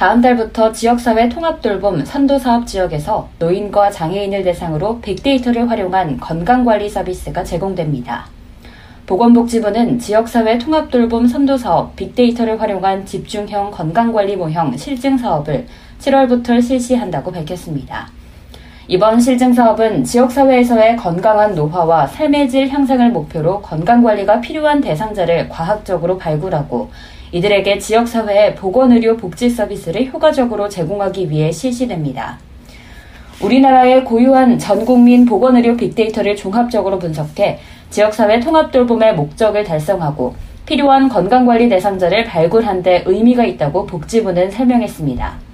다음 달부터 지역사회 통합돌봄 선도사업 지역에서 노인과 장애인을 대상으로 빅데이터를 활용한 건강관리 서비스가 제공됩니다. 보건복지부는 지역사회 통합돌봄 선도사업 빅데이터를 활용한 집중형 건강관리 모형 실증사업을 7월부터 실시한다고 밝혔습니다. 이번 실증 사업은 지역사회에서의 건강한 노화와 삶의 질 향상을 목표로 건강관리가 필요한 대상자를 과학적으로 발굴하고 이들에게 지역사회의 보건의료 복지 서비스를 효과적으로 제공하기 위해 실시됩니다. 우리나라의 고유한 전국민 보건의료 빅데이터를 종합적으로 분석해 지역사회 통합 돌봄의 목적을 달성하고 필요한 건강관리 대상자를 발굴한 데 의미가 있다고 복지부는 설명했습니다.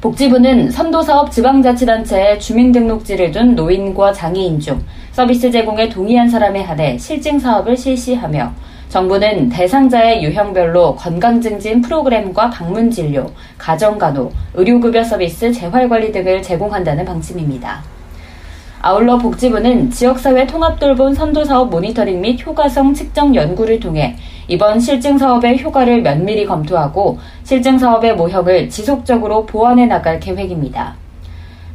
복지부는 선도사업 지방자치단체에 주민등록지를 둔 노인과 장애인 중 서비스 제공에 동의한 사람에 한해 실증 사업을 실시하며 정부는 대상자의 유형별로 건강증진 프로그램과 방문진료, 가정간호, 의료급여 서비스 재활관리 등을 제공한다는 방침입니다. 아울러 복지부는 지역사회 통합돌봄 선도사업 모니터링 및 효과성 측정 연구를 통해 이번 실증 사업의 효과를 면밀히 검토하고 실증 사업의 모형을 지속적으로 보완해 나갈 계획입니다.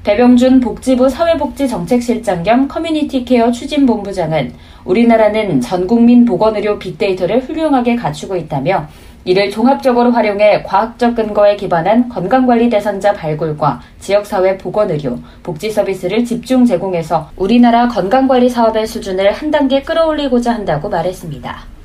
배병준 복지부 사회복지정책실장 겸 커뮤니티 케어 추진본부장은 우리나라는 전 국민 보건의료 빅데이터를 훌륭하게 갖추고 있다며 이를 종합적으로 활용해 과학적 근거에 기반한 건강관리 대상자 발굴과 지역사회 보건의료, 복지 서비스를 집중 제공해서 우리나라 건강관리 사업의 수준을 한 단계 끌어올리고자 한다고 말했습니다.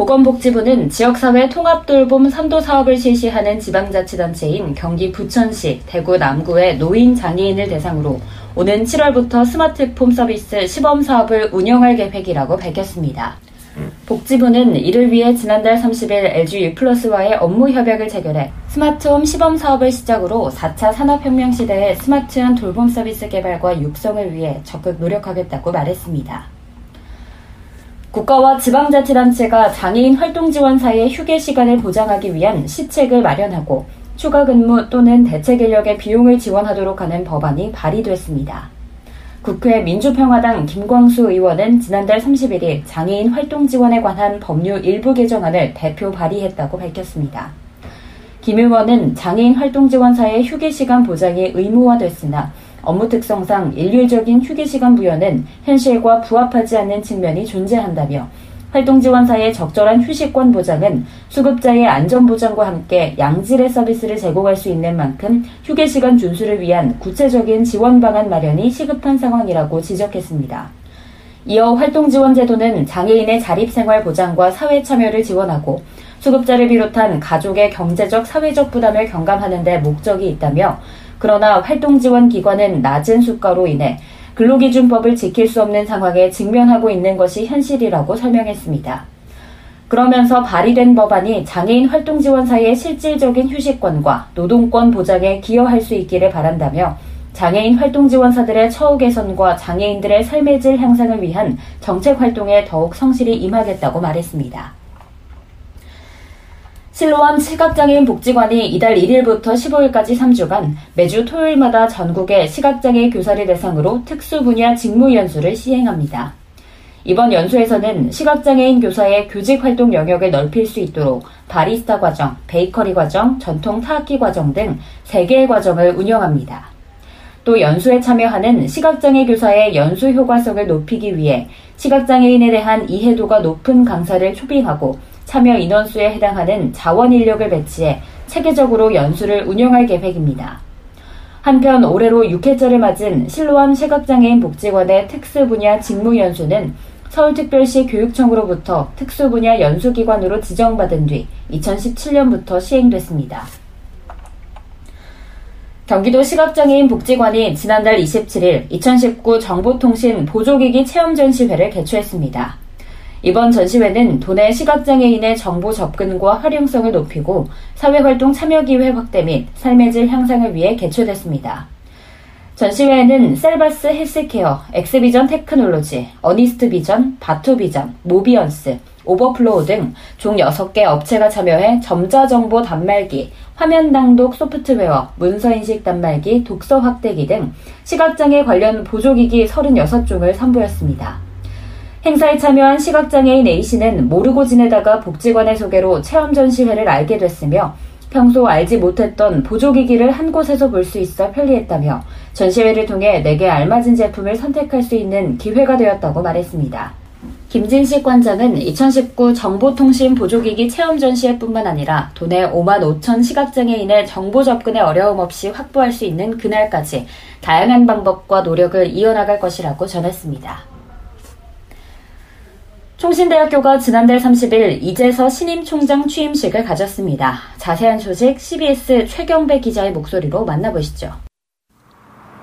보건복지부는 지역사회 통합돌봄 선도 사업을 실시하는 지방자치단체인 경기 부천시, 대구 남구의 노인 장애인을 대상으로 오는 7월부터 스마트폼 서비스 시범 사업을 운영할 계획이라고 밝혔습니다. 복지부는 이를 위해 지난달 30일 LG U+와의 업무 협약을 체결해 스마트홈 시범 사업을 시작으로 4차 산업혁명 시대의 스마트한 돌봄 서비스 개발과 육성을 위해 적극 노력하겠다고 말했습니다. 국가와 지방자치단체가 장애인 활동 지원 사의 휴게 시간을 보장하기 위한 시책을 마련하고 추가 근무 또는 대책 인력의 비용을 지원하도록 하는 법안이 발의됐습니다. 국회 민주평화당 김광수 의원은 지난달 31일 장애인 활동 지원에 관한 법률 일부 개정안을 대표 발의했다고 밝혔습니다. 김 의원은 장애인 활동 지원사의 휴게 시간 보장이 의무화됐으나 업무 특성상 일률적인 휴게 시간 부여는 현실과 부합하지 않는 측면이 존재한다며 활동 지원사의 적절한 휴식권 보장은 수급자의 안전 보장과 함께 양질의 서비스를 제공할 수 있는 만큼 휴게 시간 준수를 위한 구체적인 지원 방안 마련이 시급한 상황이라고 지적했습니다. 이어 활동 지원 제도는 장애인의 자립생활 보장과 사회 참여를 지원하고 수급자를 비롯한 가족의 경제적, 사회적 부담을 경감하는 데 목적이 있다며 그러나 활동지원기관은 낮은 수가로 인해 근로기준법을 지킬 수 없는 상황에 직면하고 있는 것이 현실이라고 설명했습니다. 그러면서 발의된 법안이 장애인 활동지원사의 실질적인 휴식권과 노동권 보장에 기여할 수 있기를 바란다며 장애인 활동지원사들의 처우 개선과 장애인들의 삶의 질 향상을 위한 정책 활동에 더욱 성실히 임하겠다고 말했습니다. 실로암 시각장애인 복지관이 이달 1일부터 15일까지 3주간 매주 토요일마다 전국의 시각장애 교사를 대상으로 특수 분야 직무 연수를 시행합니다. 이번 연수에서는 시각장애인 교사의 교직 활동 영역을 넓힐 수 있도록 바리스타 과정, 베이커리 과정, 전통 타악기 과정 등 3개의 과정을 운영합니다. 또 연수에 참여하는 시각장애 교사의 연수 효과성을 높이기 위해 시각장애인에 대한 이해도가 높은 강사를 초빙하고 참여 인원수에 해당하는 자원 인력을 배치해 체계적으로 연수를 운영할 계획입니다. 한편 올해로 6회째를 맞은 실로암 시각장애인 복지관의 특수 분야 직무 연수는 서울특별시 교육청으로부터 특수 분야 연수기관으로 지정받은 뒤 2017년부터 시행됐습니다. 경기도 시각장애인 복지관이 지난달 27일 2019 정보통신 보조기기 체험 전시회를 개최했습니다. 이번 전시회는 도내 시각장애인의 정보 접근과 활용성을 높이고 사회활동 참여 기회 확대 및 삶의 질 향상을 위해 개최됐습니다. 전시회에는 셀바스 헬스케어, 엑스비전 테크놀로지, 어니스트 비전, 바투비전, 모비언스, 오버플로우 등 총 6개 업체가 참여해 점자정보 단말기, 화면 낭독 소프트웨어, 문서인식 단말기, 독서 확대기 등 시각장애 관련 보조기기 36종을 선보였습니다. 행사에 참여한 시각장애인 A씨는 모르고 지내다가 복지관의 소개로 체험 전시회를 알게 됐으며 평소 알지 못했던 보조기기를 한 곳에서 볼 수 있어 편리했다며 전시회를 통해 내게 알맞은 제품을 선택할 수 있는 기회가 되었다고 말했습니다. 김진식 관장은 2019 정보통신 보조기기 체험 전시회뿐만 아니라 도내 5만 5천 시각장애인의 정보 접근에 어려움 없이 확보할 수 있는 그날까지 다양한 방법과 노력을 이어나갈 것이라고 전했습니다. 총신대학교가 지난달 30일 이재서 신임 총장 취임식을 가졌습니다. 자세한 소식 CBS 최경배 기자의 목소리로 만나보시죠.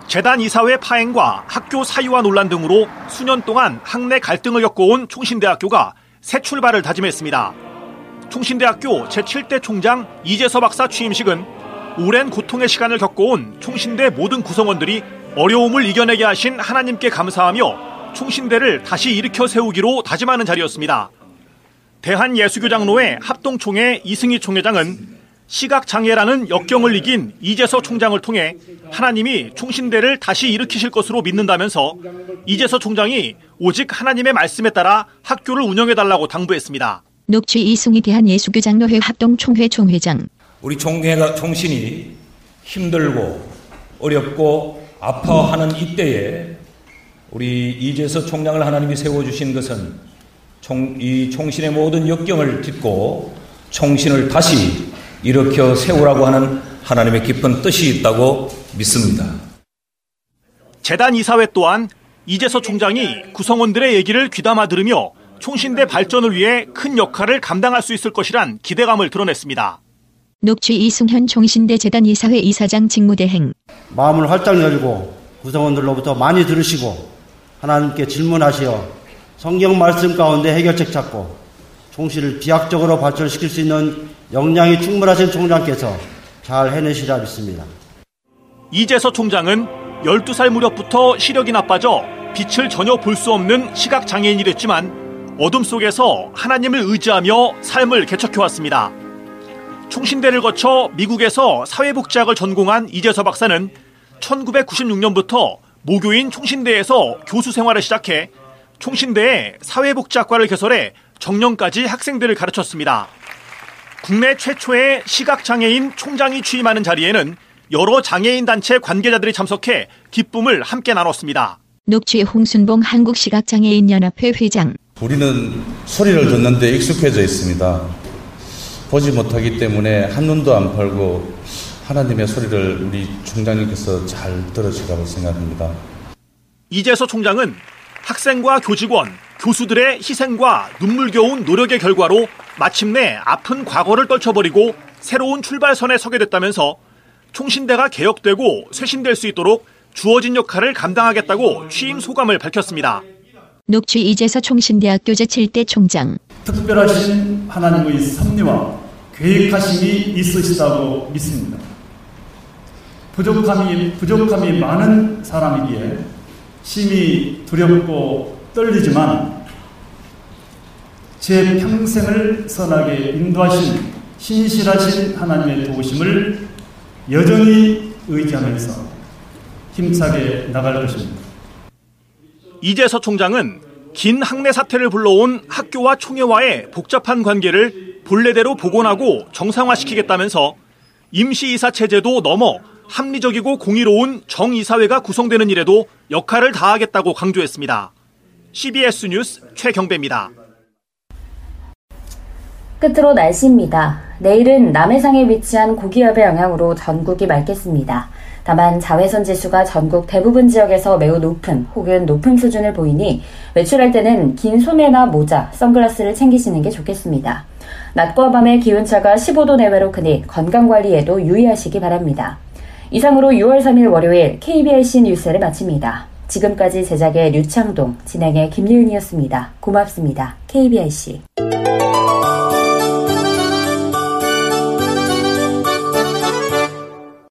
재단 이사회 파행과 학교 사유화 논란 등으로 수년 동안 학내 갈등을 겪어온 총신대학교가 새 출발을 다짐했습니다. 총신대학교 제7대 총장 이재서 박사 취임식은 오랜 고통의 시간을 겪어온 총신대 모든 구성원들이 어려움을 이겨내게 하신 하나님께 감사하며 총신대를 다시 일으켜 세우기로 다짐하는 자리였습니다. 대한예수교장로회 합동총회 이승희 총회장은 시각장애라는 역경을 이긴 이재서 총장을 통해 하나님이 총신대를 다시 일으키실 것으로 믿는다면서 이재서 총장이 오직 하나님의 말씀에 따라 학교를 운영해달라고 당부했습니다. 녹취 이승희 대한예수교장로회 합동총회 총회장 우리 총회가 총신이 힘들고 어렵고 아파하는 이때에 우리 이재서 총장을 하나님이 세워주신 것은 총, 이 총신의 모든 역경을 딛고 총신을 다시 일으켜 세우라고 하는 하나님의 깊은 뜻이 있다고 믿습니다. 재단 이사회 또한 이재서 총장이 구성원들의 얘기를 귀담아 들으며 총신대 발전을 위해 큰 역할을 감당할 수 있을 것이란 기대감을 드러냈습니다. 녹취 이승현 총신대 재단 이사회 이사장 직무대행 마음을 활짝 열고 구성원들로부터 많이 들으시고 하나님께 질문하시어 성경 말씀 가운데 해결책 찾고 총실을 비약적으로 발전시킬 수 있는 역량이 충분하신 총장께서 잘 해내시라 믿습니다. 이재서 총장은 12살 무렵부터 시력이 나빠져 빛을 전혀 볼 수 없는 시각장애인이 됐지만 어둠 속에서 하나님을 의지하며 삶을 개척해왔습니다. 총신대를 거쳐 미국에서 사회복지학을 전공한 이재서 박사는 1996년부터 모교인 총신대에서 교수 생활을 시작해 총신대에 사회복지학과를 개설해 정년까지 학생들을 가르쳤습니다. 국내 최초의 시각장애인 총장이 취임하는 자리에는 여러 장애인 단체 관계자들이 참석해 기쁨을 함께 나눴습니다. 녹취 홍순봉 한국시각장애인연합회 회장 우리는 소리를 듣는데 익숙해져 있습니다. 보지 못하기 때문에 한눈도 안 팔고 하나님의 소리를 우리 총장님께서 잘 들으시라고 생각합니다. 이재서 총장은 학생과 교직원, 교수들의 희생과 눈물겨운 노력의 결과로 마침내 아픈 과거를 떨쳐버리고 새로운 출발선에 서게 됐다면서 총신대가 개혁되고 쇄신될 수 있도록 주어진 역할을 감당하겠다고 취임 소감을 밝혔습니다. 녹취 이재서 총신대학교 제7대 총장 특별하신 하나님의 섭리와 계획하심이 있으시다고 믿습니다. 부족함이, 부족함이 많은 사람이기에 심히 두렵고 떨리지만 제 평생을 선하게 인도하신 신실하신 하나님의 도우심을 여전히 의지하면서 힘차게 나갈 것입니다. 이재서 총장은 긴 학내 사태를 불러온 학교와 총회와의 복잡한 관계를 본래대로 복원하고 정상화시키겠다면서 임시이사 체제도 넘어 합리적이고 공의로운 정이사회가 구성되는 일에도 역할을 다하겠다고 강조했습니다. CBS 뉴스 최경배입니다. 끝으로 날씨입니다. 내일은 남해상에 위치한 고기압의 영향으로 전국이 맑겠습니다. 다만 자외선 지수가 전국 대부분 지역에서 매우 높은 혹은 높은 수준을 보이니 외출할 때는 긴 소매나 모자, 선글라스를 챙기시는 게 좋겠습니다. 낮과 밤의 기온차가 15도 내외로 크니 건강관리에도 유의하시기 바랍니다. 이상으로 6월 3일 월요일 KBRC 뉴스를 마칩니다. 지금까지 제작의 류창동, 진행의 김예은이었습니다. 고맙습니다. KBRC.